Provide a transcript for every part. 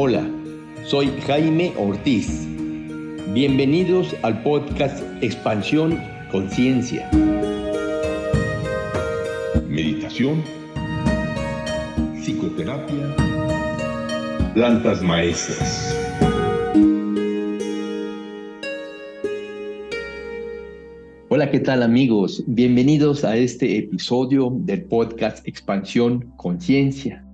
Hola, soy Jaime Ortiz. Bienvenidos al podcast Expansión Conciencia. Meditación, psicoterapia, plantas maestras. Hola, ¿qué tal amigos? Bienvenidos a este episodio del podcast Expansión Conciencia.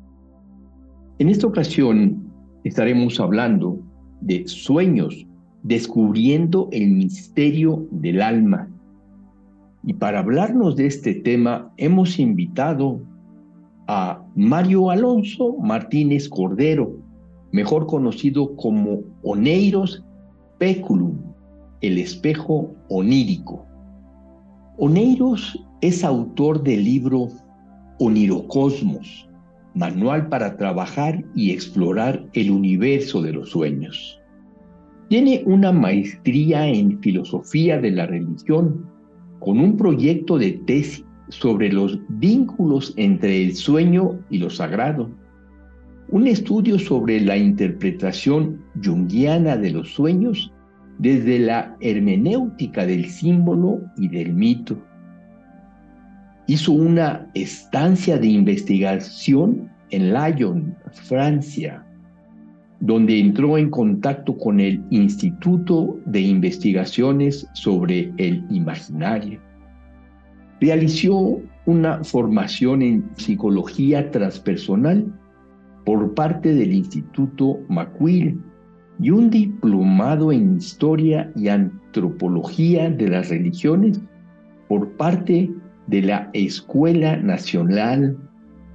En esta ocasión estaremos hablando de sueños, descubriendo el misterio del alma. Y para hablarnos de este tema hemos invitado a Mario Alonso Martínez Cordero, mejor conocido como Oneiros Peculum, el espejo onírico. Oneiros es autor del libro Onirocosmos, manual para trabajar y explorar el universo de los sueños. Tiene una maestría en filosofía de la religión, con un proyecto de tesis sobre los vínculos entre el sueño y lo sagrado, un estudio sobre la interpretación junguiana de los sueños desde la hermenéutica del símbolo y del mito. Hizo una estancia de investigación en Lyon, Francia, donde entró en contacto con el Instituto de Investigaciones sobre el Imaginario. Realizó una formación en psicología transpersonal por parte del Instituto McQueen y un diplomado en Historia y Antropología de las Religiones por parte de la Escuela Nacional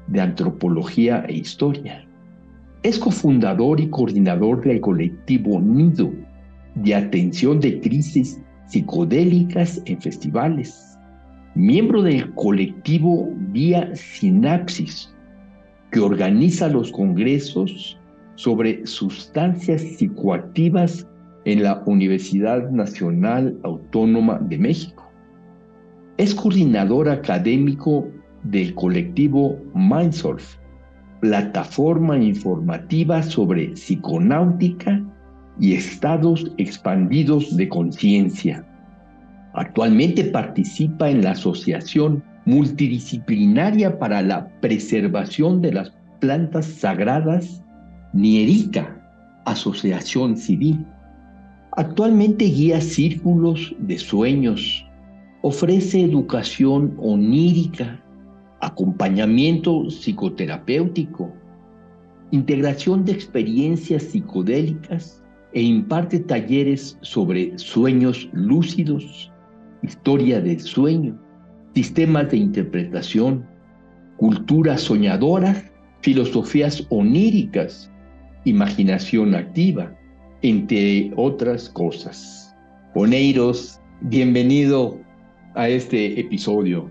de Antropología e Historia. Es cofundador y coordinador del colectivo Nido de atención de crisis psicodélicas en festivales. Miembro del colectivo Vía Sinapsis, que organiza los congresos sobre sustancias psicoactivas en la Universidad Nacional Autónoma de México. Es coordinador académico del colectivo Mindsurf, plataforma informativa sobre psiconáutica y estados expandidos de conciencia. Actualmente participa en la Asociación Multidisciplinaria para la Preservación de las Plantas Sagradas Nierica, Asociación Civil. Actualmente guía círculos de sueños, ofrece educación onírica, acompañamiento psicoterapéutico, integración de experiencias psicodélicas e imparte talleres sobre sueños lúcidos, historia del sueño, sistemas de interpretación, culturas soñadoras, filosofías oníricas, imaginación activa, entre otras cosas. Poneiros, bienvenido a este episodio.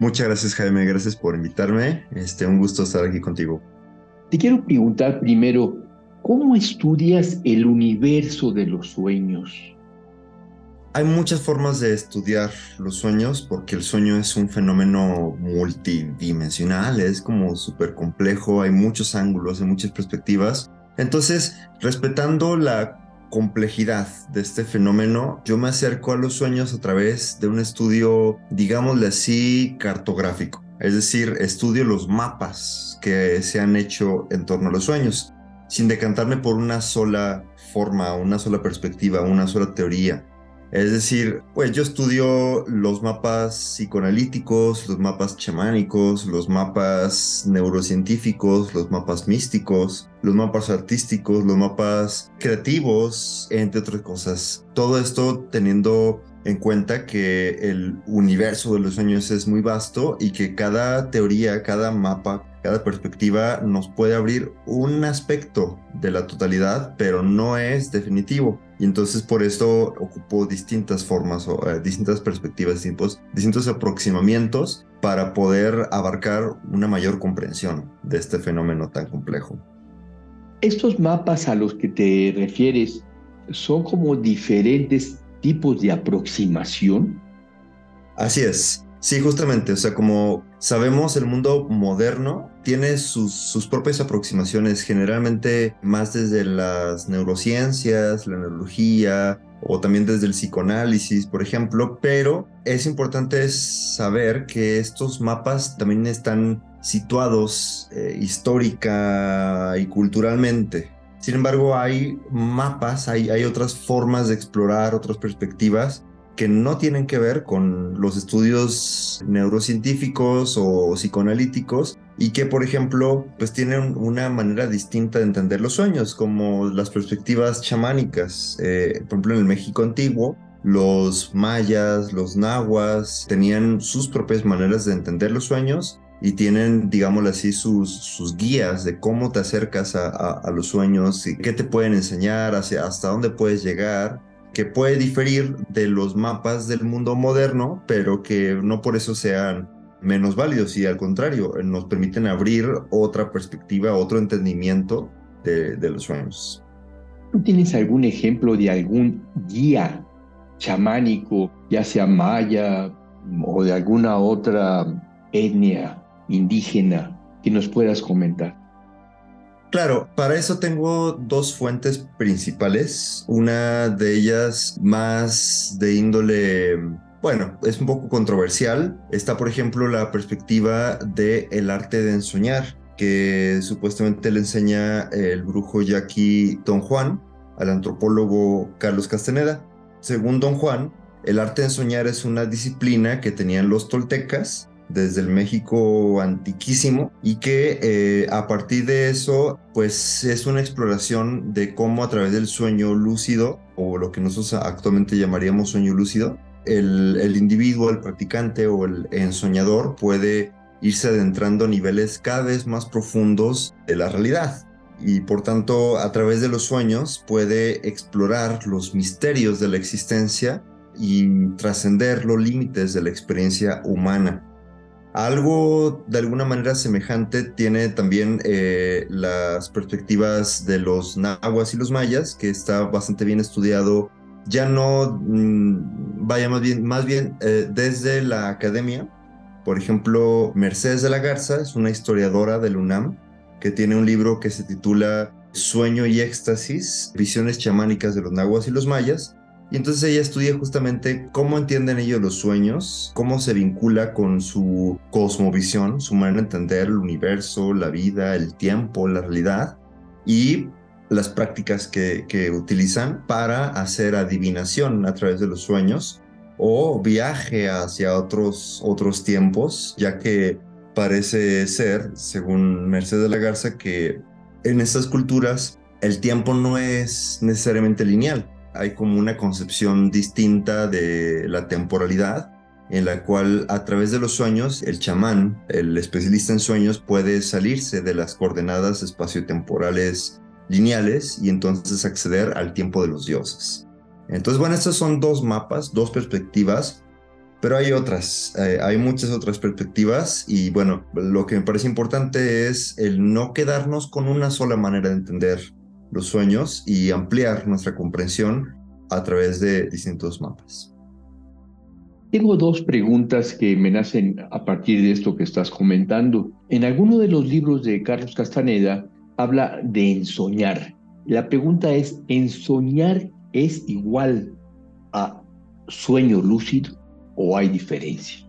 Muchas gracias Jaime, gracias por invitarme. Este, un gusto estar aquí contigo. Te quiero preguntar primero, ¿cómo estudias el universo de los sueños? Hay muchas formas de estudiar los sueños porque el sueño es un fenómeno multidimensional, es como súper complejo, hay muchos ángulos, hay muchas perspectivas. Entonces, respetando la complejidad de este fenómeno, yo me acerco a los sueños a través de un estudio, digámosle así, cartográfico. Es decir, estudio los mapas que se han hecho en torno a los sueños, sin decantarme por una sola forma, una sola perspectiva, una sola teoría. Es decir, pues yo estudio los mapas psicoanalíticos, los mapas chamánicos, los mapas neurocientíficos, los mapas místicos, los mapas artísticos, los mapas creativos, entre otras cosas. Todo esto teniendo en cuenta que el universo de los sueños es muy vasto y que cada teoría, cada mapa, cada perspectiva nos puede abrir un aspecto de la totalidad, pero no es definitivo. Y entonces por esto ocupo distintas formas o eh, distintas perspectivas, distintos, distintos aproximamientos para poder abarcar una mayor comprensión de este fenómeno tan complejo. Estos mapas a los que te refieres son como diferentes tipos de aproximación. Así es. Sí, justamente, o sea, como sabemos, el mundo moderno tiene sus, propias aproximaciones, generalmente más desde las neurociencias, la neurología o también desde el psicoanálisis, por ejemplo, pero es importante saber que estos mapas también están situados eh, histórica y culturalmente. Sin embargo, hay mapas, hay otras formas de explorar, otras perspectivas que no tienen que ver con los estudios neurocientíficos o psicoanalíticos y que, por ejemplo, pues tienen una manera distinta de entender los sueños, como las perspectivas chamánicas. Eh, por ejemplo, en el México antiguo, los mayas, los nahuas tenían sus propias maneras de entender los sueños y tienen, digámoslo así, sus, sus guías de cómo te acercas a, a los sueños y qué te pueden enseñar, hacia, hasta dónde puedes llegar que puede diferir de los mapas del mundo moderno, pero que no por eso sean menos válidos y al contrario, nos permiten abrir otra perspectiva, otro entendimiento de, los sueños. ¿Tú tienes algún ejemplo de algún guía chamánico, ya sea maya o de alguna otra etnia indígena, que nos puedas comentar? Claro, para eso tengo dos fuentes principales. Una de ellas más de índole, bueno, es un poco controversial. Está, por ejemplo, la perspectiva del el arte de ensoñar, que supuestamente le enseña el brujo Jackie Don Juan al antropólogo Carlos Castaneda. Según Don Juan, el arte de ensoñar es una disciplina que tenían los toltecas desde el México antiquísimo y que eh, a partir de eso pues es una exploración de cómo a través del sueño lúcido o lo que nosotros actualmente llamaríamos sueño lúcido el, el individuo, el practicante o el ensoñador puede irse adentrando a niveles cada vez más profundos de la realidad y por tanto a través de los sueños puede explorar los misterios de la existencia y trascender los límites de la experiencia humana. Algo de alguna manera semejante tiene también eh, las perspectivas de los nahuas y los mayas, que está bastante bien estudiado, ya no, mm, vaya más bien, más bien eh, desde la academia. Por ejemplo, Mercedes de la Garza es una historiadora del UNAM que tiene un libro que se titula Sueño y Éxtasis, Visiones chamánicas de los nahuas y los mayas, y entonces ella estudia justamente cómo entienden ellos los sueños, cómo se vincula con su cosmovisión, su manera de entender el universo, la vida, el tiempo, la realidad y las prácticas que, utilizan para hacer adivinación a través de los sueños o viaje hacia otros, otros tiempos, ya que parece ser, según Mercedes de la Garza, que en estas culturas el tiempo no es necesariamente lineal hay como una concepción distinta de la temporalidad en la cual a través de los sueños el chamán, el especialista en sueños, puede salirse de las coordenadas espaciotemporales lineales y entonces acceder al tiempo de los dioses. Entonces, bueno, estos son dos mapas, dos perspectivas, pero hay otras, eh, hay muchas otras perspectivas y bueno, lo que me parece importante es el no quedarnos con una sola manera de entender los sueños y ampliar nuestra comprensión a través de distintos mapas. Tengo dos preguntas que me nacen a partir de esto que estás comentando. En alguno de los libros de Carlos Castaneda habla de ensoñar. La pregunta es, ¿ensoñar es igual a sueño lúcido o hay diferencia?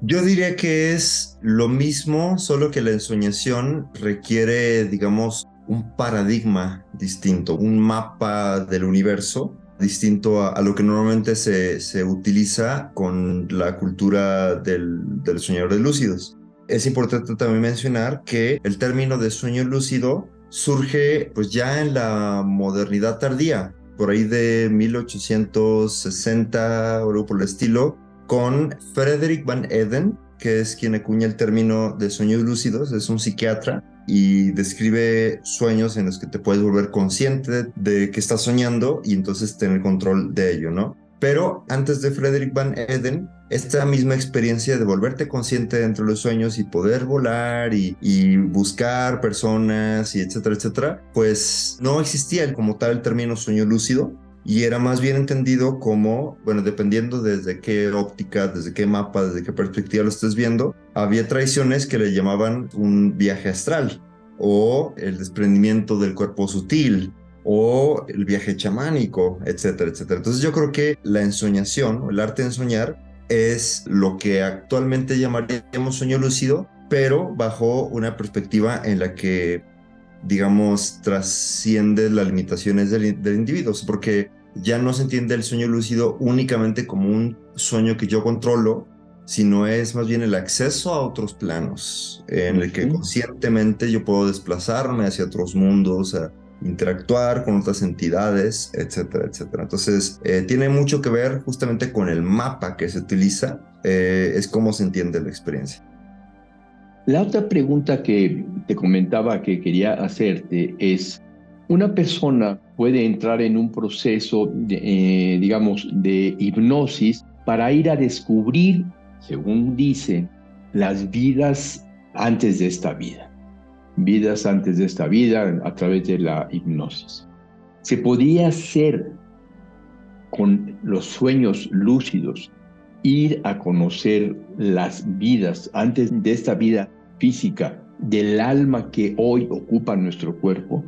Yo diría que es lo mismo, solo que la ensoñación requiere, digamos, un paradigma distinto, un mapa del universo distinto a, lo que normalmente se, se, utiliza con la cultura del, del soñador de lúcidos. Es importante también mencionar que el término de sueño lúcido surge pues ya en la modernidad tardía, por ahí de 1860 o algo por el estilo, con Frederick Van Eden, que es quien acuña el término de sueños lúcidos, es un psiquiatra y describe sueños en los que te puedes volver consciente de que estás soñando y entonces tener control de ello, ¿no? Pero antes de Frederick Van Eden, esta misma experiencia de volverte consciente dentro de los sueños y poder volar y, y, buscar personas y etcétera, etcétera, pues no existía como tal el término sueño lúcido. Y era más bien entendido como, bueno, dependiendo desde qué óptica, desde qué mapa, desde qué perspectiva lo estés viendo, había tradiciones que le llamaban un viaje astral o el desprendimiento del cuerpo sutil o el viaje chamánico, etcétera, etcétera. Entonces yo creo que la ensoñación, el arte de ensoñar, es lo que actualmente llamaríamos sueño lúcido, pero bajo una perspectiva en la que, digamos, trasciende las limitaciones del, del individuo, porque ya no se entiende el sueño lúcido únicamente como un sueño que yo controlo, sino es más bien el acceso a otros planos, en el que conscientemente yo puedo desplazarme hacia otros mundos, a interactuar con otras entidades, etcétera, etcétera. Entonces, eh, tiene mucho que ver justamente con el mapa que se utiliza, eh, es cómo se entiende la experiencia. La otra pregunta que te comentaba que quería hacerte es, una persona puede entrar en un proceso, eh, digamos, de hipnosis para ir a descubrir, según dice, las vidas antes de esta vida. Vidas antes de esta vida a través de la hipnosis. Se podía hacer con los sueños lúcidos, ir a conocer las vidas antes de esta vida física del alma que hoy ocupa nuestro cuerpo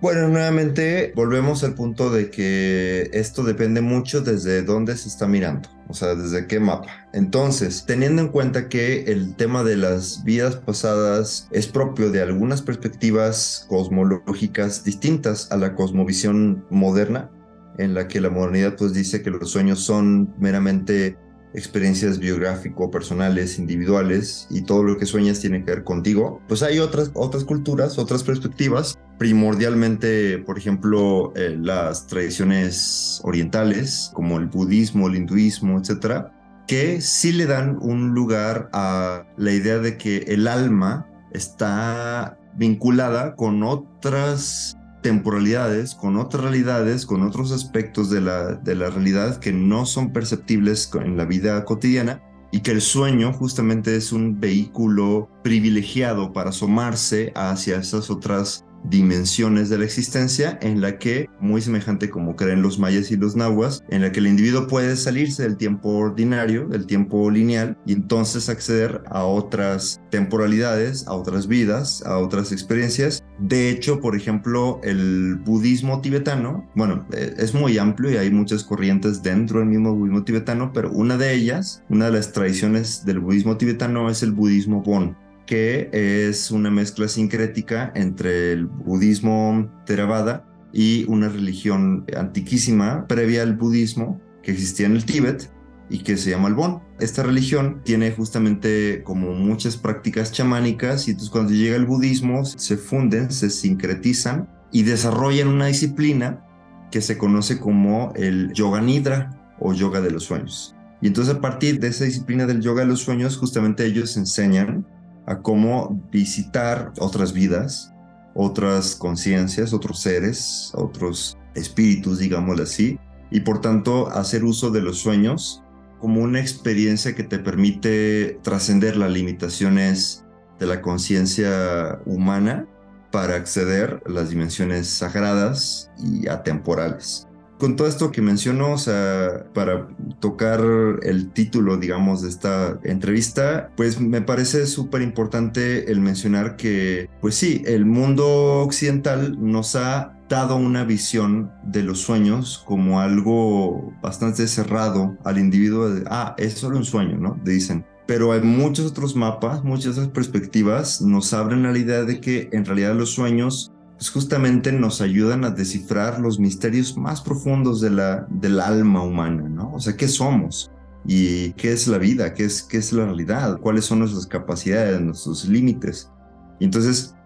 bueno, nuevamente volvemos al punto de que esto depende mucho desde dónde se está mirando, o sea, desde qué mapa. Entonces, teniendo en cuenta que el tema de las vidas pasadas es propio de algunas perspectivas cosmológicas distintas a la cosmovisión moderna, en la que la modernidad pues dice que los sueños son meramente experiencias biográfico, personales, individuales y todo lo que sueñas tiene que ver contigo, pues hay otras, otras culturas, otras perspectivas, primordialmente, por ejemplo, eh, las tradiciones orientales, como el budismo, el hinduismo, etcétera, que sí le dan un lugar a la idea de que el alma está vinculada con otras temporalidades, con otras realidades, con otros aspectos de la, de la realidad que no son perceptibles en la vida cotidiana y que el sueño justamente es un vehículo privilegiado para asomarse hacia esas otras dimensiones de la existencia en la que, muy semejante como creen los mayas y los nahuas, en la que el individuo puede salirse del tiempo ordinario, del tiempo lineal, y entonces acceder a otras temporalidades, a otras vidas, a otras experiencias. De hecho, por ejemplo, el budismo tibetano, bueno, eh, es muy amplio y hay muchas corrientes dentro del mismo budismo tibetano, pero una de ellas, una de las tradiciones del budismo tibetano es el budismo Bon que es una mezcla sincrética entre el budismo Theravada y una religión antiquísima previa al budismo que existía en el Tíbet y que se llama el Bon. Esta religión tiene justamente como muchas prácticas chamánicas y entonces cuando llega el budismo se funden, se sincretizan y desarrollan una disciplina que se conoce como el Yoga Nidra o Yoga de los Sueños. Y entonces a partir de esa disciplina del Yoga de los Sueños justamente ellos enseñan a cómo visitar otras vidas, otras conciencias, otros seres, otros espíritus, digámoslo así, y por tanto hacer uso de los sueños como una experiencia que te permite trascender las limitaciones de la conciencia humana para acceder a las dimensiones sagradas y atemporales con todo esto que menciono, o sea, para tocar el título, digamos, de esta entrevista, pues me parece súper importante el mencionar que, pues sí, el mundo occidental nos ha dado una visión de los sueños como algo bastante cerrado al individuo de, ah, es solo un sueño, ¿no? Dicen. Pero hay muchos otros mapas, muchas otras perspectivas nos abren a la idea de que en realidad los sueños pues justamente nos ayudan a descifrar los misterios más profundos de la, del alma humana, ¿no? O sea, ¿qué somos? ¿Y qué es la vida? ¿Qué es, qué es la realidad? ¿Cuáles son nuestras capacidades, nuestros límites? Y entonces,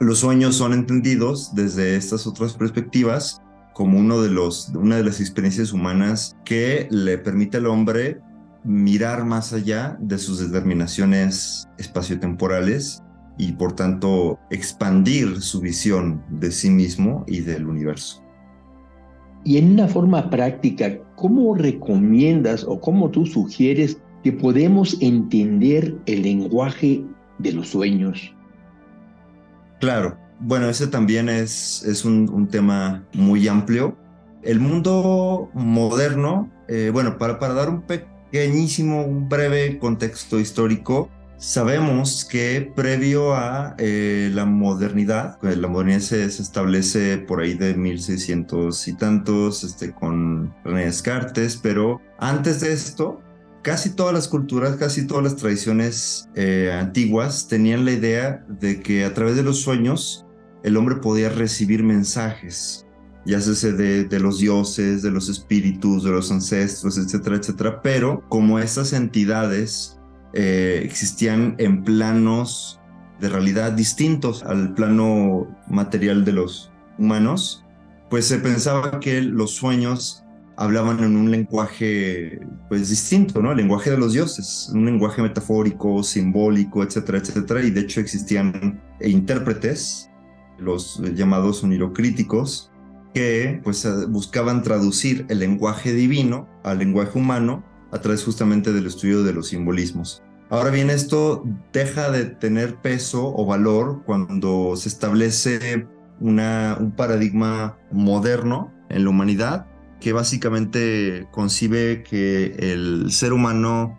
los sueños son entendidos desde estas otras perspectivas como uno de los, una de las experiencias humanas que le permite al hombre mirar más allá de sus determinaciones espaciotemporales y por tanto expandir su visión de sí mismo y del universo. Y en una forma práctica, ¿cómo recomiendas o cómo tú sugieres que podemos entender el lenguaje de los sueños? Claro, bueno, ese también es, es un, un tema muy amplio El mundo moderno, eh, bueno, para, para dar un pequeñísimo, un breve contexto histórico, Sabemos que previo a eh, la modernidad, la modernidad se, establece por ahí de 1600 y tantos, este, con René Descartes, pero antes de esto, casi todas las culturas, casi todas las tradiciones eh, antiguas tenían la idea de que a través de los sueños el hombre podía recibir mensajes, ya sea de, de los dioses, de los espíritus, de los ancestros, etcétera, etcétera, pero como estas entidades eh, existían en planos de realidad distintos al plano material de los humanos, pues se pensaba que los sueños hablaban en un lenguaje pues distinto, ¿no? El lenguaje de los dioses, un lenguaje metafórico, simbólico, etcétera, etcétera, y de hecho existían intérpretes, los llamados onirocríticos, que pues buscaban traducir el lenguaje divino al lenguaje humano a través justamente del estudio de los simbolismos. Ahora bien, esto deja de tener peso o valor cuando se establece un paradigma moderno en la humanidad que básicamente concibe que el ser humano,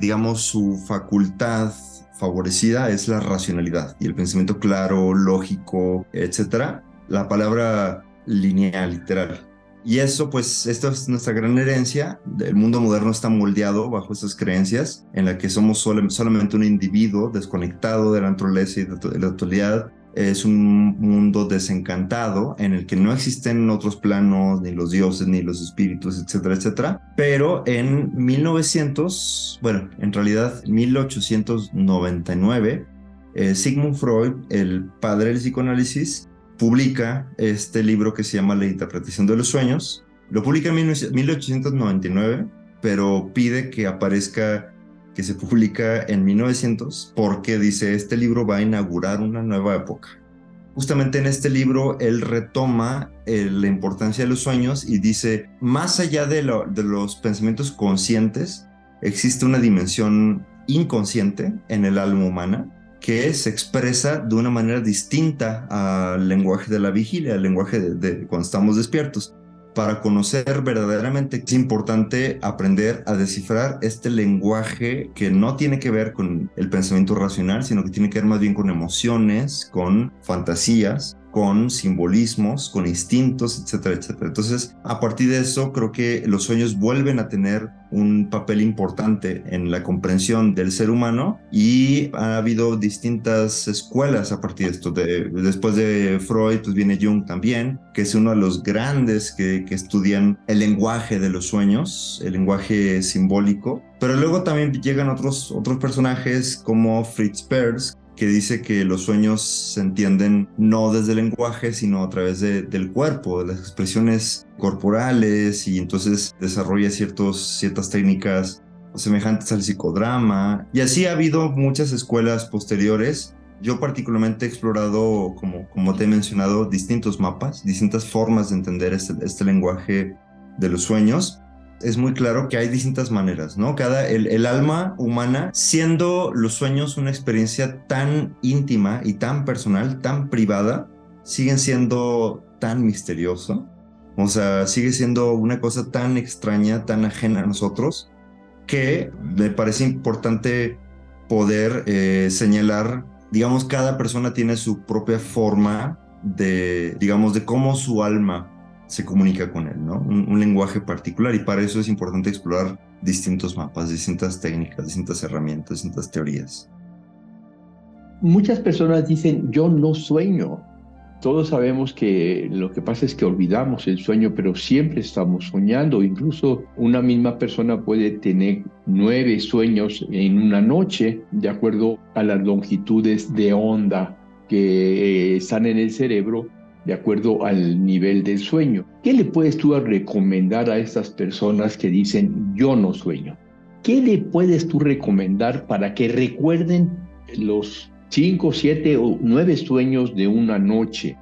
digamos, su facultad favorecida es la racionalidad y el pensamiento claro, lógico, etc. La palabra lineal, literal. Y eso, pues, esta es nuestra gran herencia. El mundo moderno está moldeado bajo esas creencias, en la que somos solamente un individuo desconectado de la naturaleza y de la actualidad. Es un mundo desencantado en el que no existen otros planos, ni los dioses, ni los espíritus, etcétera, etcétera. Pero en 1900, bueno, en realidad 1899, eh, Sigmund Freud, el padre del psicoanálisis, publica este libro que se llama La interpretación de los sueños. Lo publica en 1899, pero pide que aparezca, que se publica en 1900, porque dice, este libro va a inaugurar una nueva época. Justamente en este libro él retoma eh, la importancia de los sueños y dice, más allá de, de los pensamientos conscientes, existe una dimensión inconsciente en el alma humana que se expresa de una manera distinta al lenguaje de la vigilia, al lenguaje de, cuando estamos despiertos. Para conocer verdaderamente es importante aprender a descifrar este lenguaje que no tiene que ver con el pensamiento racional, sino que tiene que ver más bien con emociones, con fantasías, con simbolismos, con instintos, etcétera, etcétera. Entonces, a partir de eso, creo que los sueños vuelven a tener un papel importante en la comprensión del ser humano y ha habido distintas escuelas a partir de esto. después de Freud, pues viene Jung también, que es uno de los grandes que, que estudian el lenguaje de los sueños, el lenguaje simbólico. Pero luego también llegan otros, otros personajes como Fritz Perls, que dice que los sueños se entienden no desde el lenguaje, sino a través del cuerpo, de las expresiones corporales, y entonces desarrolla ciertos, ciertas técnicas semejantes al psicodrama. Y así ha habido muchas escuelas posteriores. Yo particularmente he explorado, como, como te he mencionado, distintos mapas, distintas formas de entender este, este lenguaje de los sueños es muy claro que hay distintas maneras, ¿no? Cada, el, alma humana, siendo los sueños una experiencia tan íntima y tan personal, tan privada, siguen siendo tan misterioso. O sea, sigue siendo una cosa tan extraña, tan ajena a nosotros, que me parece importante poder eh, señalar, digamos, cada persona tiene su propia forma de, digamos, de cómo su alma se comunica con él, ¿no? Un, lenguaje particular y para eso es importante explorar distintos mapas, distintas técnicas, distintas herramientas, distintas teorías. Muchas personas dicen, yo no sueño. Todos sabemos que lo que pasa es que olvidamos el sueño, pero siempre estamos soñando. Incluso una misma persona puede tener nueve sueños en una noche, de acuerdo a las longitudes de onda que eh, están en el cerebro de acuerdo al nivel del sueño. ¿Qué le puedes tú recomendar a estas personas que dicen yo no sueño? ¿Qué le puedes tú recomendar para que recuerden los cinco, siete o nueve sueños de una noche?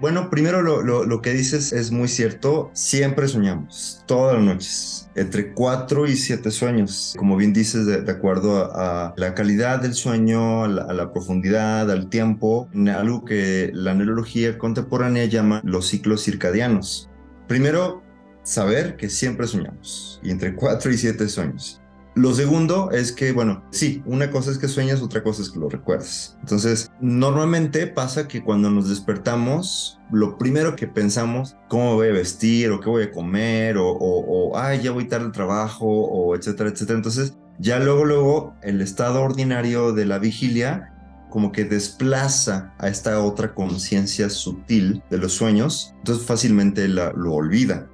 Bueno, primero lo, que dices es muy cierto. Siempre soñamos, todas las noches, entre cuatro y siete sueños. Como bien dices, de, acuerdo a, la calidad del sueño, a la, profundidad, al tiempo, algo que la neurología contemporánea llama los ciclos circadianos. Primero, saber que siempre soñamos, y entre 4 y 7 sueños. Lo segundo es que, bueno, sí, una cosa es que sueñas, otra cosa es que lo recuerdas. Entonces, normalmente pasa que cuando nos despertamos, lo primero que pensamos, cómo voy a vestir, o qué voy a comer, o, o, ay, ya voy tarde al trabajo, o etcétera, etcétera. Entonces, ya luego, luego, el estado ordinario de la vigilia como que desplaza a esta otra conciencia sutil de los sueños, entonces fácilmente la, lo olvida.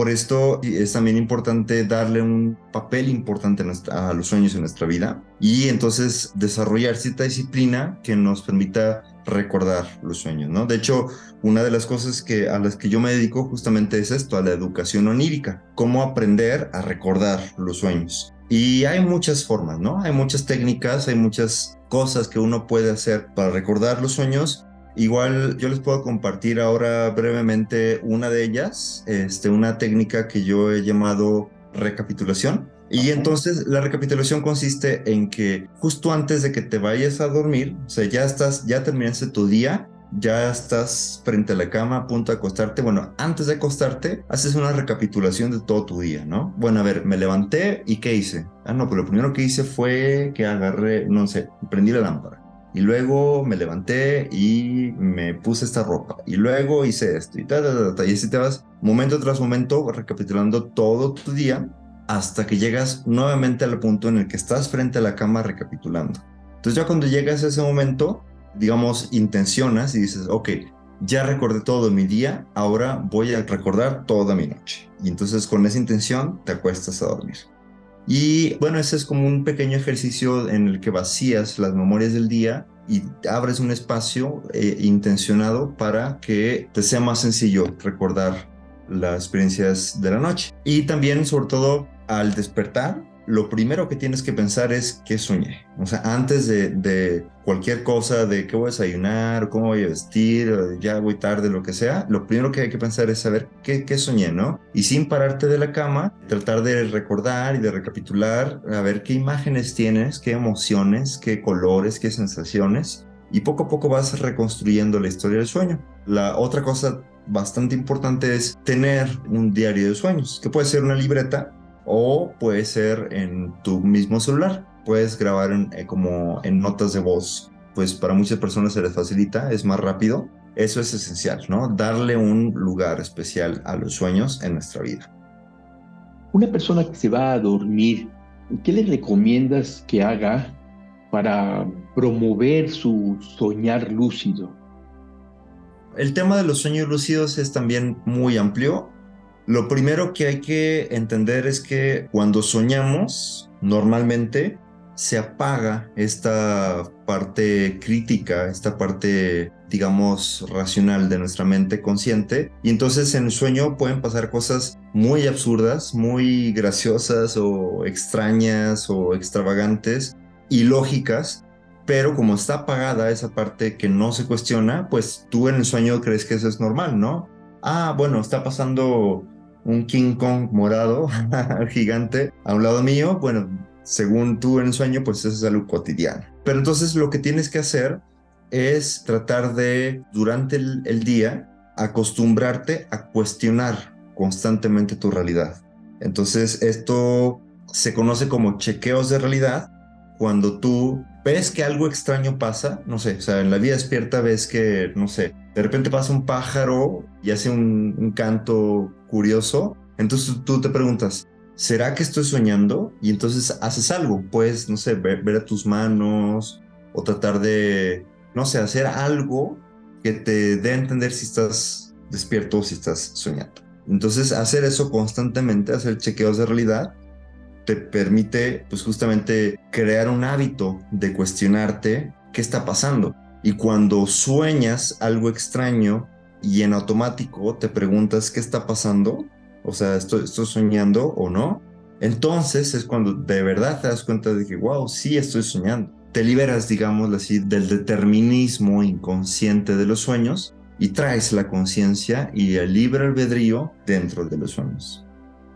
Por esto es también importante darle un papel importante a los sueños en nuestra vida y entonces desarrollar cierta disciplina que nos permita recordar los sueños, ¿no? De hecho, una de las cosas que, a las que yo me dedico justamente es esto, a la educación onírica, cómo aprender a recordar los sueños. Y hay muchas formas, ¿no? Hay muchas técnicas, hay muchas cosas que uno puede hacer para recordar los sueños Igual yo les puedo compartir ahora brevemente una de ellas, este, una técnica que yo he llamado recapitulación. Y entonces la recapitulación consiste en que justo antes de que te vayas a dormir, o sea, ya estás, ya terminaste tu día, ya estás frente a la cama a punto de acostarte. Bueno, antes de acostarte, haces una recapitulación de todo tu día, ¿no? Bueno, a ver, me levanté y ¿qué hice? Ah, no, pues lo primero que hice fue que agarré, no sé, prendí la lámpara. Y luego me levanté y me puse esta ropa. Y luego hice esto y tal, Y así te vas momento tras momento recapitulando todo tu día hasta que llegas nuevamente al punto en el que estás frente a la cama recapitulando. Entonces ya cuando llegas a ese momento, digamos, intencionas y dices, ok, ya recordé todo mi día, ahora voy a recordar toda mi noche. Y entonces con esa intención te acuestas a dormir. Y bueno, ese es como un pequeño ejercicio en el que vacías las memorias del día y abres un espacio eh, intencionado para que te sea más sencillo recordar las experiencias de la noche. Y también, sobre todo, al despertar, lo primero que tienes que pensar es qué soñé. O sea, antes de, cualquier cosa, de qué voy a desayunar, cómo voy a vestir, ya voy tarde, lo que sea, lo primero que hay que pensar es saber qué, qué soñé, ¿no? Y sin pararte de la cama, tratar de recordar y de recapitular, a ver qué imágenes tienes, qué emociones, qué colores, qué sensaciones. Y poco a poco vas reconstruyendo la historia del sueño. La otra cosa bastante importante es tener un diario de sueños, que puede ser una libreta o puede ser en tu mismo celular. Puedes grabar eh, como en notas de voz, pues para muchas personas se les facilita, es más rápido. Eso es esencial, ¿no? Darle un lugar especial a los sueños en nuestra vida. Una persona que se va a dormir, ¿qué le recomiendas que haga para promover su soñar lúcido? El tema de los sueños lúcidos es también muy amplio lo primero que hay que entender es que cuando soñamos, normalmente se apaga esta parte crítica, esta parte, digamos, racional de nuestra mente consciente. Y entonces en el sueño pueden pasar cosas muy absurdas, muy graciosas o extrañas o extravagantes, ilógicas. Pero como está apagada esa parte que no se cuestiona, pues tú en el sueño crees que eso es normal, ¿no? ah, bueno, está pasando un King Kong morado, gigante, a un lado mío, bueno, según tú en el sueño, pues eso es algo cotidiano. Pero entonces lo que tienes que hacer es tratar de, durante el, el día, acostumbrarte a cuestionar constantemente tu realidad. Entonces esto se conoce como chequeos de realidad cuando tú ves que algo extraño pasa, no sé, o sea, en la vida despierta ves que, no sé, de repente pasa un pájaro y hace un, canto curioso, entonces tú te preguntas, ¿será que estoy soñando? Y entonces haces algo, puedes, no sé, ver, a tus manos o tratar de, no sé, hacer algo que te dé a entender si estás despierto o si estás soñando. Entonces hacer eso constantemente, hacer chequeos de realidad, te permite pues justamente crear un hábito de cuestionarte qué está pasando. Y cuando sueñas algo extraño y en automático te preguntas qué está pasando, o sea, estoy, estoy soñando o no, entonces es cuando de verdad te das cuenta de que, wow, sí estoy soñando. Te liberas, digamos así, del determinismo inconsciente de los sueños y traes la conciencia y el libre albedrío dentro de los sueños.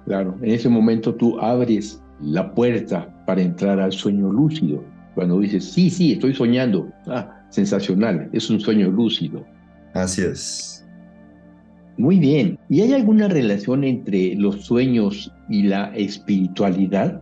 Claro, en ese momento tú abres la puerta para entrar al sueño lúcido. Cuando dices, sí, sí, estoy soñando. Ah, sensacional, es un sueño lúcido. Así es. Muy bien. ¿Y hay alguna relación entre los sueños y la espiritualidad?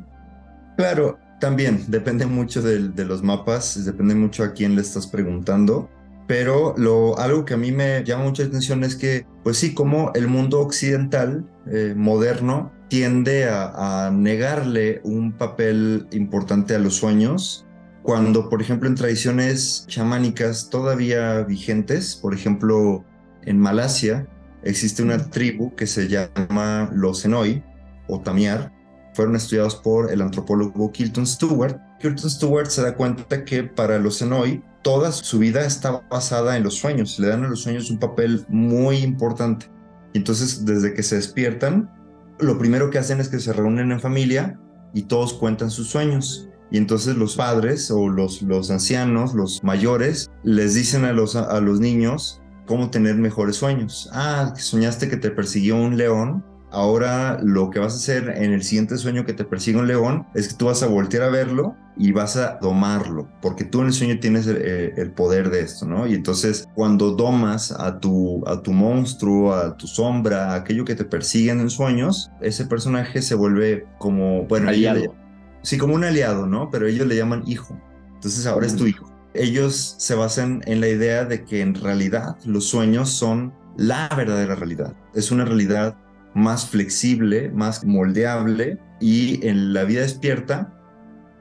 Claro, también depende mucho de, los mapas, depende mucho a quién le estás preguntando. Pero lo, algo que a mí me llama mucha atención es que, pues sí, como el mundo occidental eh, moderno tiende a, negarle un papel importante a los sueños, cuando, por ejemplo, en tradiciones chamánicas todavía vigentes, por ejemplo, en Malasia, existe una tribu que se llama los Enoi o Tamiar. Fueron estudiados por el antropólogo Kilton Stewart. Kilton Stewart se da cuenta que para los Enoi toda su vida está basada en los sueños. Le dan a los sueños un papel muy importante. Entonces, desde que se despiertan, lo primero que hacen es que se reúnen en familia y todos cuentan sus sueños. Y entonces los padres o los, ancianos, los mayores, les dicen a los, a los niños cómo tener mejores sueños. Ah, soñaste que te persiguió un león. Ahora lo que vas a hacer en el siguiente sueño que te persigue un león es que tú vas a voltear a verlo y vas a domarlo, porque tú en el sueño tienes el, poder de esto, ¿no? Y entonces cuando domas a tu, a tu monstruo, a tu sombra, a aquello que te persigue en sueños, ese personaje se vuelve como, bueno, aliado. sí, como un aliado, ¿no? Pero ellos le llaman hijo. Entonces ahora es tu hijo ellos se basan en la idea de que en realidad los sueños son la verdadera realidad. Es una realidad más flexible, más moldeable y en la vida despierta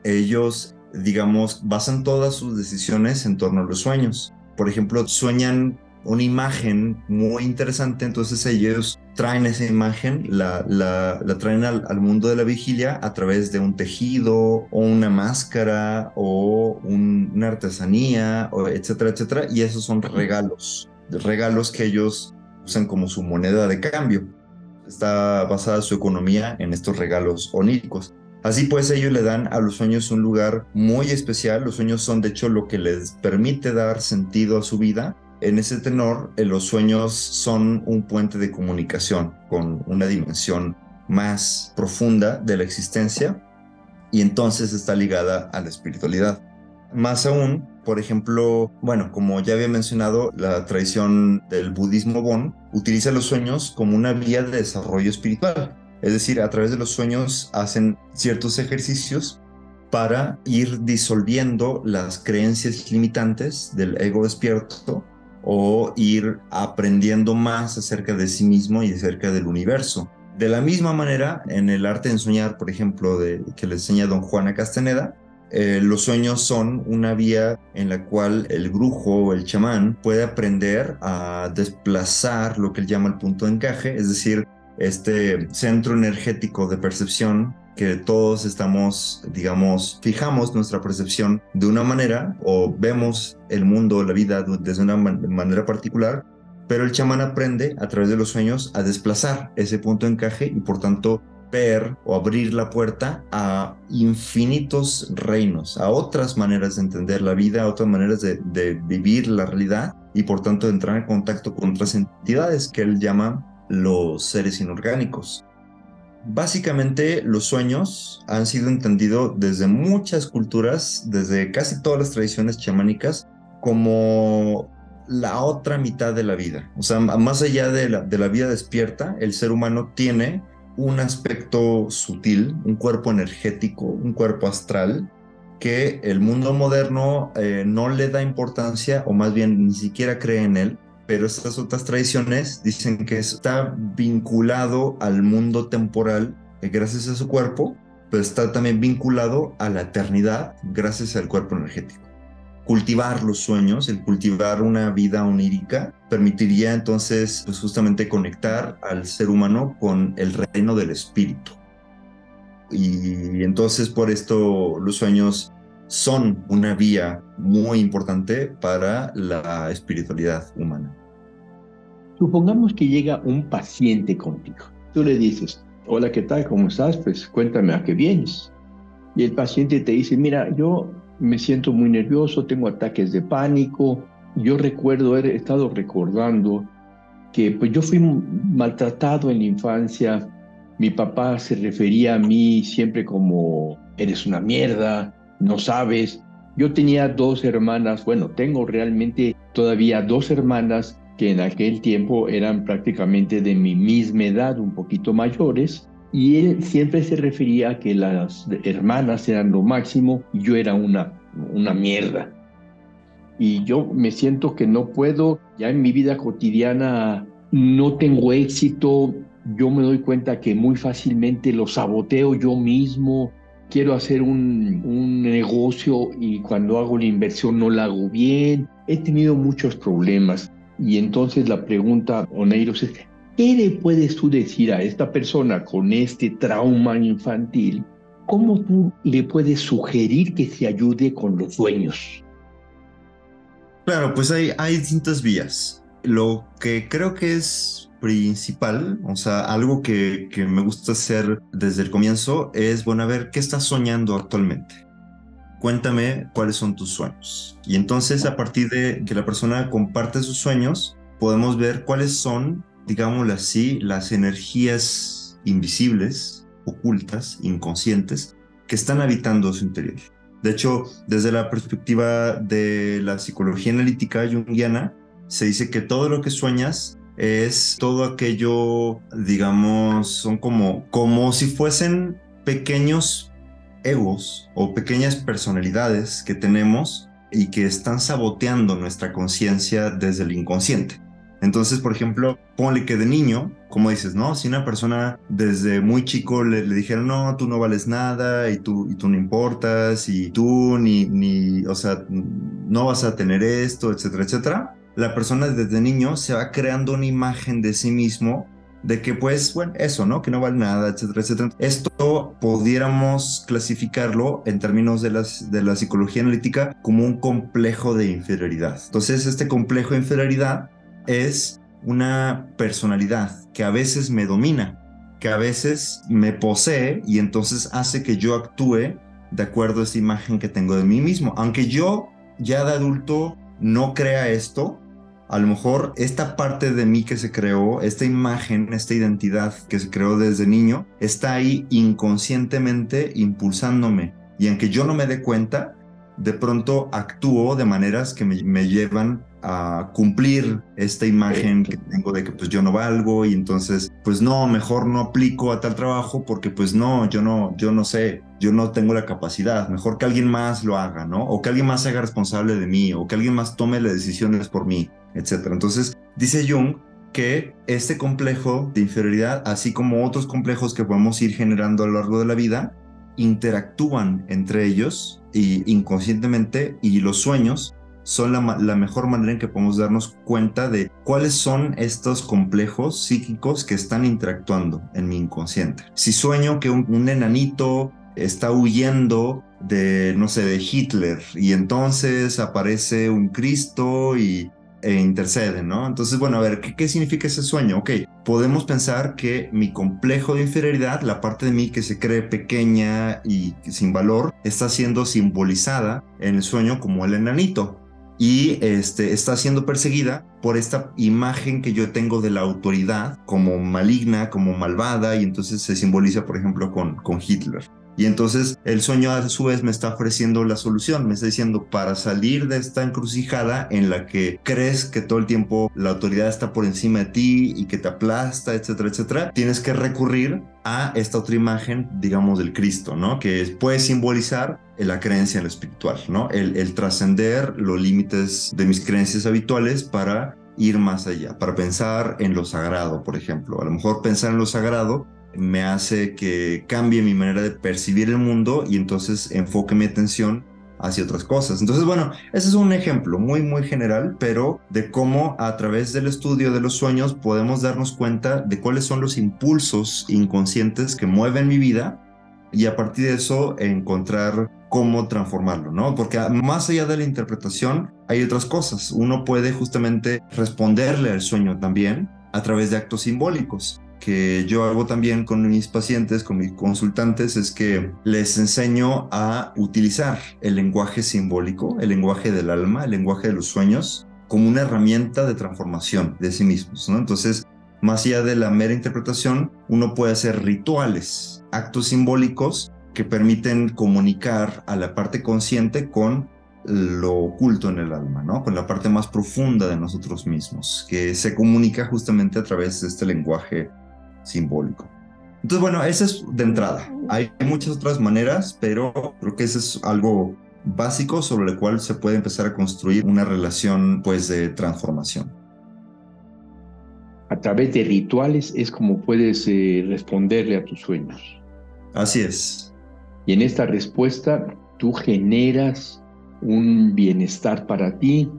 ellos, digamos, basan todas sus decisiones en torno a los sueños. Por ejemplo, sueñan una imagen muy interesante, entonces ellos traen esa imagen, la, la, traen al, mundo de la vigilia a través de un tejido o una máscara o una artesanía, o etcétera, etcétera, y esos son regalos, regalos que ellos usan como su moneda de cambio. Está basada su economía en estos regalos oníricos. Así pues, ellos le dan a los sueños un lugar muy especial. Los sueños son, de hecho, lo que les permite dar sentido a su vida en ese tenor, eh, los sueños son un puente de comunicación con una dimensión más profunda de la existencia y entonces está ligada a la espiritualidad. Más aún, por ejemplo, bueno, como ya había mencionado, la tradición del budismo Bon utiliza los sueños como una vía de desarrollo espiritual. Es decir, a través de los sueños hacen ciertos ejercicios para ir disolviendo las creencias limitantes del ego despierto o ir aprendiendo más acerca de sí mismo y acerca del universo. De la misma manera, en el arte de soñar, por ejemplo, de, que le enseña don Juana Castaneda, eh, los sueños son una vía en la cual el brujo o el chamán puede aprender a desplazar lo que él llama el punto de encaje, es decir, este centro energético de percepción que todos estamos, digamos, fijamos nuestra percepción de una manera o vemos el mundo, la vida desde una manera particular, pero el chamán aprende a través de los sueños a desplazar ese punto de encaje y por tanto ver o abrir la puerta a infinitos reinos, a otras maneras de entender la vida, a otras maneras de, de vivir la realidad y por tanto de entrar en contacto con otras entidades que él llama los seres inorgánicos. Básicamente los sueños han sido entendidos desde muchas culturas, desde casi todas las tradiciones chamánicas, como la otra mitad de la vida. O sea, más allá de la, de la vida despierta, el ser humano tiene un aspecto sutil, un cuerpo energético, un cuerpo astral, que el mundo moderno eh, no le da importancia o más bien ni siquiera cree en él, pero estas otras tradiciones dicen que está vinculado al mundo temporal eh, gracias a su cuerpo, pero está también vinculado a la eternidad gracias al cuerpo energético. Cultivar los sueños, el cultivar una vida onírica, permitiría entonces pues justamente conectar al ser humano con el reino del espíritu. Y entonces por esto los sueños son una vía muy importante para la espiritualidad humana. Supongamos que llega un paciente contigo. Tú le dices, hola, ¿qué tal? ¿Cómo estás? Pues cuéntame a qué vienes. Y el paciente te dice, mira, yo me siento muy nervioso, tengo ataques de pánico. Yo recuerdo, he estado recordando que pues yo fui maltratado en la infancia. Mi papá se refería a mí siempre como, eres una mierda, no sabes. Yo tenía dos hermanas, bueno, tengo realmente todavía dos hermanas que en aquel tiempo eran prácticamente de mi misma edad, un poquito mayores, y él siempre se refería a que las hermanas eran lo máximo y yo era una, una mierda. Y yo me siento que no puedo, ya en mi vida cotidiana no tengo éxito, yo me doy cuenta que muy fácilmente lo saboteo yo mismo, quiero hacer un, un, negocio y cuando hago la inversión no la hago bien. He tenido muchos problemas. Y entonces la pregunta, Oneiros, es, ¿qué le puedes tú decir a esta persona con este trauma infantil? ¿Cómo tú le puedes sugerir que se ayude con los sueños? Claro, pues hay, hay distintas vías. Lo que creo que es principal, o sea, algo que, que, me gusta hacer desde el comienzo es, bueno, a ver, ¿qué estás soñando actualmente? Cuéntame cuáles son tus sueños. Y entonces, a partir de que la persona comparte sus sueños, podemos ver cuáles son, digámoslo así, las energías invisibles, ocultas, inconscientes, que están habitando su interior. De hecho, desde la perspectiva de la psicología analítica junguiana, se dice que todo lo que sueñas es todo aquello, digamos, son como, como si fuesen pequeños egos o pequeñas personalidades que tenemos y que están saboteando nuestra conciencia desde el inconsciente. Entonces, por ejemplo, ponle que de niño, como dices, ¿no? Si una persona desde muy chico le, le dijeron, no, tú no vales nada y tú, y tú no importas y tú ni, ni, o sea, no vas a tener esto, etcétera, etcétera, la persona desde niño se va creando una imagen de sí mismo de que pues, bueno, eso, ¿no? Que no vale nada, etcétera, etcétera. Esto pudiéramos clasificarlo en términos de, las, de la psicología analítica como un complejo de inferioridad. Entonces, este complejo de inferioridad es una personalidad que a veces me domina, que a veces me posee y entonces hace que yo actúe de acuerdo a esa imagen que tengo de mí mismo. Aunque yo ya de adulto no crea esto, a lo mejor esta parte de mí que se creó, esta imagen, esta identidad que se creó desde niño, está ahí inconscientemente impulsándome. Y aunque yo no me dé cuenta, de pronto actúo de maneras que me, llevan a cumplir esta imagen que tengo de que pues yo no valgo y entonces pues no, mejor no aplico a tal trabajo porque pues no, yo no, yo no sé, yo no tengo la capacidad, mejor que alguien más lo haga, ¿no? O que alguien más se haga responsable de mí o que alguien más tome las decisiones por mí, etcétera. Entonces, dice Jung que este complejo de inferioridad, así como otros complejos que podemos ir generando a lo largo de la vida, interactúan entre ellos y inconscientemente y los sueños son la, mejor manera en que podemos darnos cuenta de cuáles son estos complejos psíquicos que están interactuando en mi inconsciente. Si sueño que un, un enanito está huyendo de, no sé, de Hitler y entonces aparece un Cristo y e intercede, ¿no? Entonces, bueno, a ver, ¿qué, ¿qué, significa ese sueño? Ok, podemos pensar que mi complejo de inferioridad, la parte de mí que se cree pequeña y sin valor, está siendo simbolizada en el sueño como el enanito. Y este, está siendo perseguida por esta imagen que yo tengo de la autoridad como maligna, como malvada, y entonces se simboliza, por ejemplo, con, con Hitler. Y entonces el sueño a su vez me está ofreciendo la solución, me está diciendo para salir de esta encrucijada en la que crees que todo el tiempo la autoridad está por encima de ti y que te aplasta, etcétera, etcétera, tienes que recurrir a esta otra imagen, digamos, del Cristo, ¿no? Que puede simbolizar la creencia en lo espiritual, ¿no? El, trascender los límites de mis creencias habituales para ir más allá, para pensar en lo sagrado, por ejemplo. A lo mejor pensar en lo sagrado me hace que cambie mi manera de percibir el mundo y entonces enfoque mi atención hacia otras cosas. Entonces, bueno, ese es un ejemplo muy, muy general, pero de cómo a través del estudio de los sueños podemos darnos cuenta de cuáles son los impulsos inconscientes que mueven mi vida y a partir de eso encontrar cómo transformarlo, ¿no? Porque más allá de la interpretación hay otras cosas. Uno puede justamente responderle al sueño también a través de actos simbólicos que yo hago también con mis pacientes, con mis consultantes, es que les enseño a utilizar el lenguaje simbólico, el lenguaje del alma, el lenguaje de los sueños, como una herramienta de transformación de sí mismos. Entonces, más allá de la mera interpretación, uno puede hacer rituales, actos simbólicos que permiten comunicar a la parte consciente con lo oculto en el alma. Con la parte más profunda de nosotros mismos, que se comunica justamente a través de este lenguaje simbólico. Entonces, bueno, esa es de entrada. Hay muchas otras maneras, pero creo que ese es algo básico sobre el cual se puede empezar a construir una relación, pues, de transformación. A través de rituales es como puedes eh, responderle a tus sueños. Así es. Y en esta respuesta tú generas un bienestar para ti,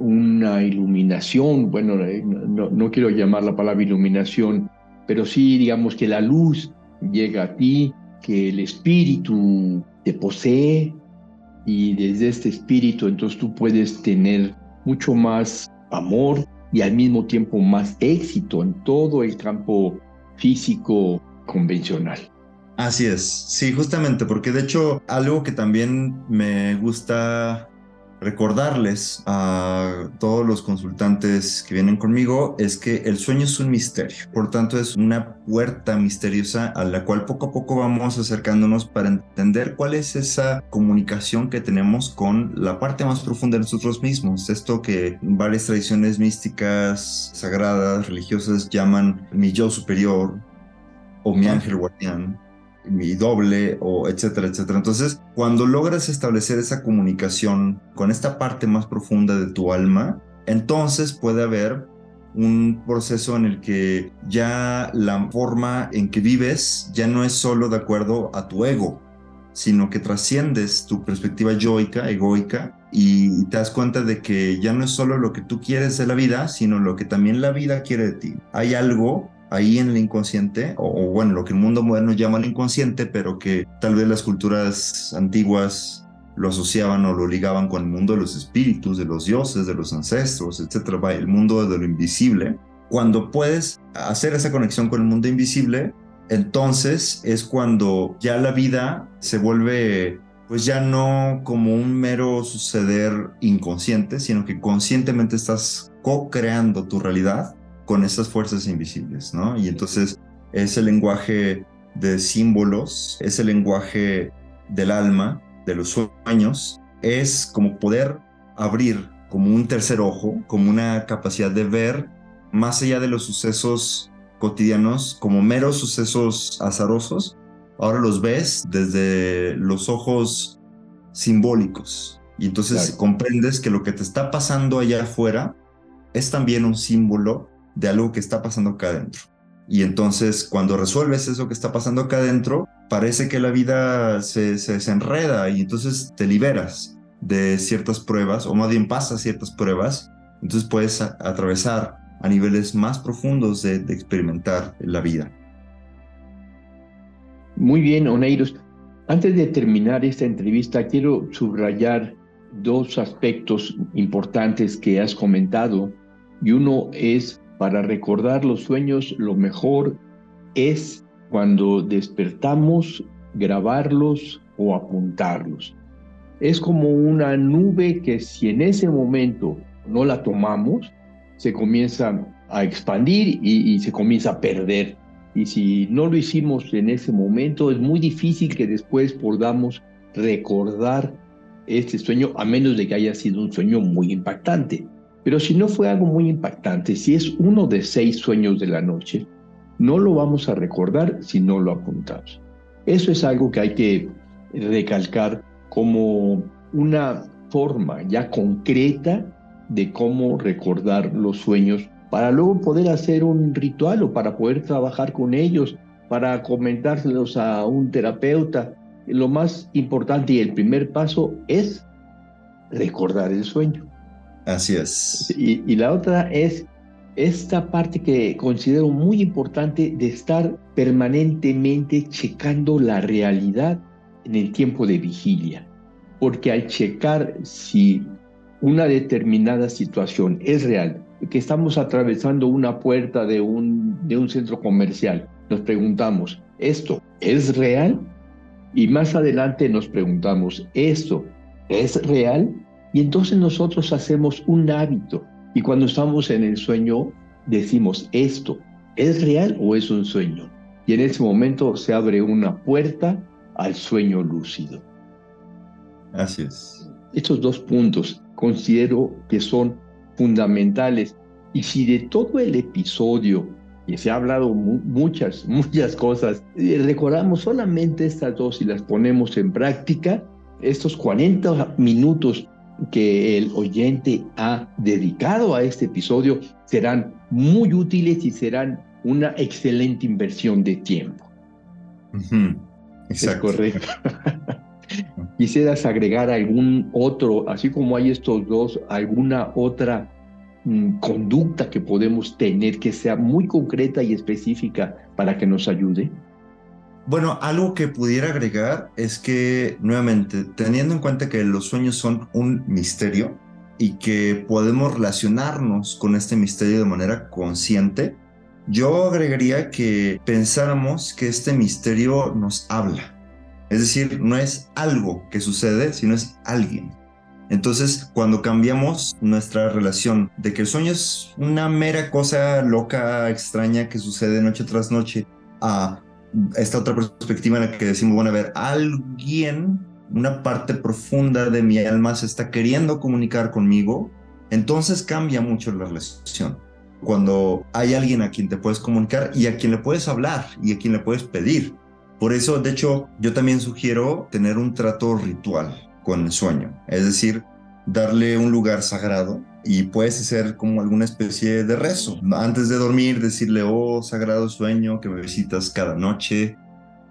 una iluminación, bueno, eh, no, no, quiero llamar la palabra iluminación, pero sí digamos que la luz llega a ti, que el espíritu te posee y desde este espíritu entonces tú puedes tener mucho más amor y al mismo tiempo más éxito en todo el campo físico convencional. Así es, sí, justamente, porque de hecho algo que también me gusta recordarles a todos los consultantes que vienen conmigo es que el sueño es un misterio, por tanto es una puerta misteriosa a la cual poco a poco vamos acercándonos para entender cuál es esa comunicación que tenemos con la parte más profunda de nosotros mismos, esto que varias tradiciones místicas, sagradas, religiosas llaman mi yo superior o mi ángel guardián mi doble o etcétera, etcétera. Entonces, cuando logras establecer esa comunicación con esta parte más profunda de tu alma, entonces puede haber un proceso en el que ya la forma en que vives ya no es solo de acuerdo a tu ego, sino que trasciendes tu perspectiva yoica, egoica, y te das cuenta de que ya no es solo lo que tú quieres de la vida, sino lo que también la vida quiere de ti. Hay algo ahí en el inconsciente, o, bueno, lo que el mundo moderno llama el inconsciente, pero que tal vez las culturas antiguas lo asociaban o lo ligaban con el mundo de los espíritus, de los dioses, de los ancestros, etcétera, el mundo de lo invisible. Cuando puedes hacer esa conexión con el mundo invisible, entonces es cuando ya la vida se vuelve pues ya no como un mero suceder inconsciente, sino que conscientemente estás co-creando tu realidad con esas fuerzas invisibles, ¿no? Y entonces ese lenguaje de símbolos, ese lenguaje del alma, de los sueños, es como poder abrir como un tercer ojo, como una capacidad de ver más allá de los sucesos cotidianos, como meros sucesos azarosos, ahora los ves desde los ojos simbólicos. Y entonces comprendes que lo que te está pasando allá afuera es también un símbolo de algo que está pasando acá adentro. Y entonces cuando resuelves eso que está pasando acá adentro, parece que la vida se, se, enreda y entonces te liberas de ciertas pruebas, o más bien pasas ciertas pruebas, entonces puedes atravesar a niveles más profundos de, de, experimentar la vida. Muy bien, Oneiros. Antes de terminar esta entrevista, quiero subrayar dos aspectos importantes que has comentado. Y uno es para recordar los sueños, lo mejor es cuando despertamos, grabarlos o apuntarlos. Es como una nube que si en ese momento no la tomamos, se comienza a expandir y, se comienza a perder. Y si no lo hicimos en ese momento, es muy difícil que después podamos recordar este sueño, a menos de que haya sido un sueño muy impactante. Pero si no fue algo muy impactante, si es uno de seis sueños de la noche, no lo vamos a recordar si no lo apuntamos. Eso es algo que hay que recalcar como una forma ya concreta de cómo recordar los sueños para luego poder hacer un ritual o para poder trabajar con ellos, para comentárselos a un terapeuta. Lo más importante y el primer paso es recordar el sueño. Así es. Y, la otra es esta parte que considero muy importante de estar permanentemente checando la realidad en el tiempo de vigilia. Porque al checar si una determinada situación es real, que estamos atravesando una puerta de un, de un centro comercial, nos preguntamos, ¿esto es real? Y más adelante nos preguntamos, ¿esto es real? Y entonces nosotros hacemos un hábito y cuando estamos en el sueño decimos, ¿esto es real o es un sueño? Y en ese momento se abre una puerta al sueño lúcido. Así es. Estos dos puntos considero que son fundamentales. Y si de todo el episodio, y se ha hablado muchas, muchas cosas, recordamos solamente estas dos y las ponemos en práctica, estos 40 minutos que el oyente ha dedicado a este episodio serán muy útiles y serán una excelente inversión de tiempo. Exacto. Es correcto. Quisieras agregar algún otro, así como hay estos dos, alguna otra mm, conducta que podemos tener que sea muy concreta y específica para que nos ayude? Bueno, algo que pudiera agregar es que, nuevamente, teniendo en cuenta que los sueños son un misterio y que podemos relacionarnos con este misterio de manera consciente, yo agregaría que pensáramos que este misterio nos habla. Es decir, no es algo que sucede, sino es alguien. Entonces, cuando cambiamos nuestra relación de que el sueño es una mera cosa loca, extraña que sucede noche tras noche, a esta otra perspectiva en la que decimos, bueno, a ver, alguien, una parte profunda de mi alma se está queriendo comunicar conmigo, entonces cambia mucho la relación. Cuando hay alguien a quien te puedes comunicar y a quien le puedes hablar y a quien le puedes pedir. Por eso, de hecho, yo también sugiero tener un trato ritual con el sueño, es decir, darle un lugar sagrado y puedes hacer como alguna especie de rezo. Antes de dormir, decirle, oh sagrado sueño que me visitas cada noche,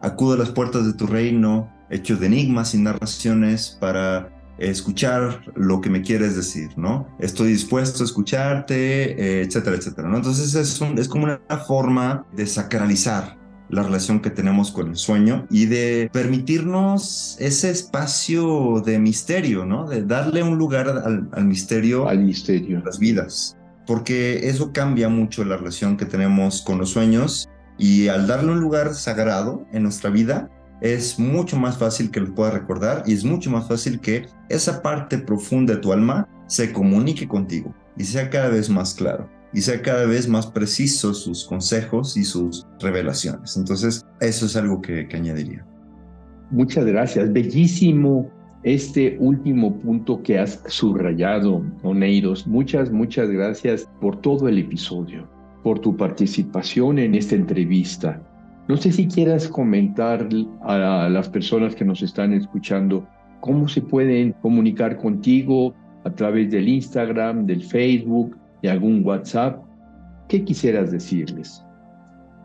acudo a las puertas de tu reino, hecho de enigmas y narraciones para escuchar lo que me quieres decir, ¿no? Estoy dispuesto a escucharte, eh, etcétera, etcétera, ¿no? Entonces es, es como una forma de sacralizar la relación que tenemos con el sueño y de permitirnos ese espacio de misterio, ¿no? De darle un lugar al, misterio. Al misterio. las vidas. Porque eso cambia mucho la relación que tenemos con los sueños y al darle un lugar sagrado en nuestra vida, es mucho más fácil que lo puedas recordar y es mucho más fácil que esa parte profunda de tu alma se comunique contigo y sea cada vez más claro y sea cada vez más preciso sus consejos y sus revelaciones. Entonces, eso es algo que, añadiría. Muchas gracias. Bellísimo este último punto que has subrayado, Oneiros. Muchas, muchas gracias por todo el episodio, por tu participación en esta entrevista. No sé si quieras comentar a las personas que nos están escuchando cómo se pueden comunicar contigo a través del Instagram, del Facebook, y algún WhatsApp, ¿qué quisieras decirles?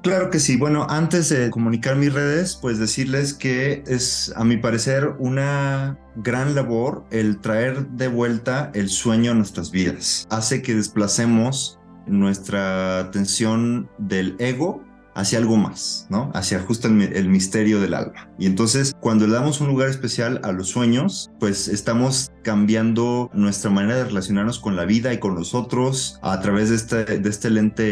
Claro que sí. Bueno, antes de comunicar mis redes, pues decirles que es, a mi parecer, una gran labor el traer de vuelta el sueño a nuestras vidas. Hace que desplacemos nuestra atención del ego hacia algo más, ¿no? Hacia justo el, misterio del alma. Y entonces, cuando le damos un lugar especial a los sueños, pues estamos cambiando nuestra manera de relacionarnos con la vida y con los otros a través de este, de este lente,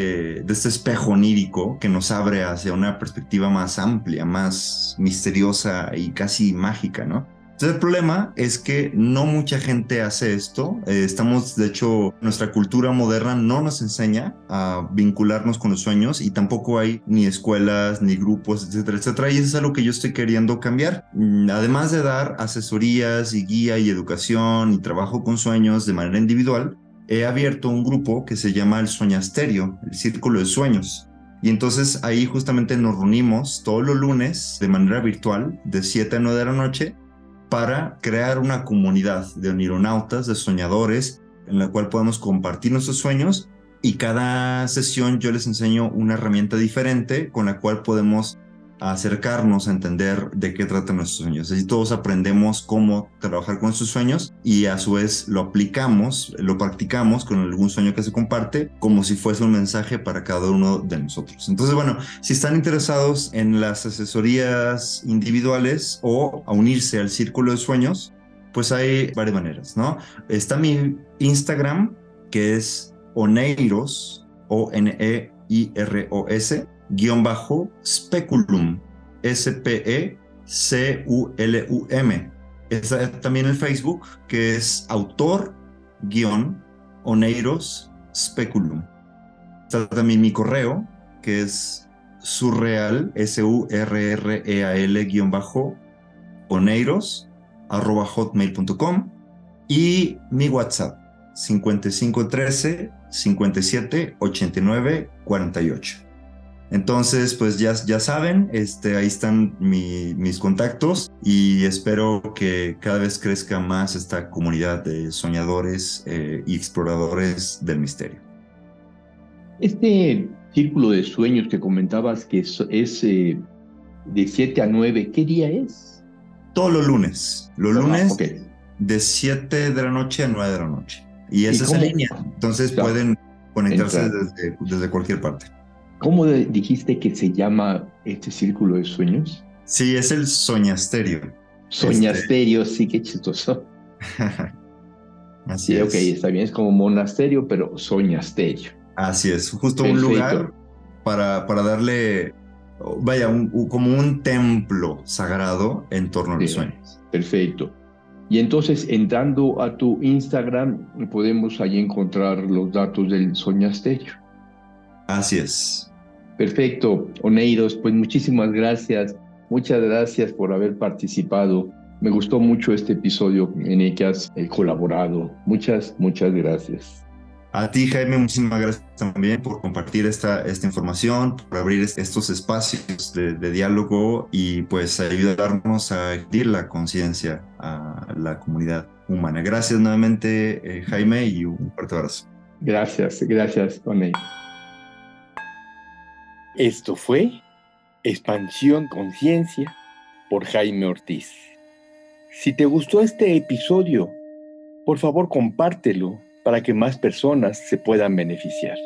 de este espejo onírico que nos abre hacia una perspectiva más amplia, más misteriosa y casi mágica, ¿no? Entonces el problema es que no mucha gente hace esto. Eh, estamos, de hecho, nuestra cultura moderna no nos enseña a vincularnos con los sueños y tampoco hay ni escuelas, ni grupos, etcétera, etcétera. Y eso es algo que yo estoy queriendo cambiar. Mm, además de dar asesorías y guía y educación y trabajo con sueños de manera individual, he abierto un grupo que se llama el Sueñasterio, el Círculo de Sueños. Y entonces ahí justamente nos reunimos todos los lunes de manera virtual, de 7 a 9 de la noche, para crear una comunidad de onironautas, de soñadores, en la cual podamos compartir nuestros sueños y cada sesión yo les enseño una herramienta diferente con la cual podemos acercarnos a entender de qué tratan nuestros sueños. Así todos aprendemos cómo trabajar con sus sueños y a su vez lo aplicamos, lo practicamos con algún sueño que se comparte como si fuese un mensaje para cada uno de nosotros. Entonces, bueno, si están interesados en las asesorías individuales o a unirse al círculo de sueños, pues hay varias maneras, ¿no? Está mi Instagram, que es oneiros, O-N-E-I-R-O-S, speculum, S-P-E-C-U-L-U-M. Está también el Facebook, que es autor guion oneiros speculum. Está también mi correo, que es surreal, S-U-R-R-E-A-L guion bajo oneiros arroba hotmail.com Y mi WhatsApp, 5513 57 89 48. Entonces, pues ya, ya saben, este, ahí están mis contactos y espero que cada vez crezca más esta comunidad de soñadores eh, y exploradores del misterio. Este círculo de sueños que comentabas que es, eh, de 7 a 9, ¿qué día es? Todos los lunes. Los lunes de 7 de la noche a 9 de la noche. Y esa es en línea. Entonces pueden conectarse desde, desde cualquier parte. ¿Cómo dijiste que se llama este círculo de sueños? Sí, es el soñasterio. Soñasterio, este... sí, qué chistoso. Así sí, es. ok, está bien, es como monasterio, pero soñasterio. Así es, justo un lugar para, para darle, vaya, como un templo sagrado en torno a los sueños. Perfecto. Y entonces, entrando a tu Instagram, podemos ahí encontrar los datos del soñasterio. Así es. Perfecto, Oneiros, pues muchísimas gracias. Muchas gracias por haber participado. Me gustó mucho este episodio en el que has eh, colaborado. Muchas, muchas gracias. A ti, Jaime, muchísimas gracias también por compartir esta, esta información, por abrir estos espacios de, diálogo y pues ayudarnos a expandir la conciencia a la comunidad humana. Gracias nuevamente, eh, Jaime, y un fuerte abrazo. Gracias, gracias, Oneiros. Esto fue Expansión Conciencia por Jaime Ortiz. Si te gustó este episodio, por favor compártelo para que más personas se puedan beneficiar.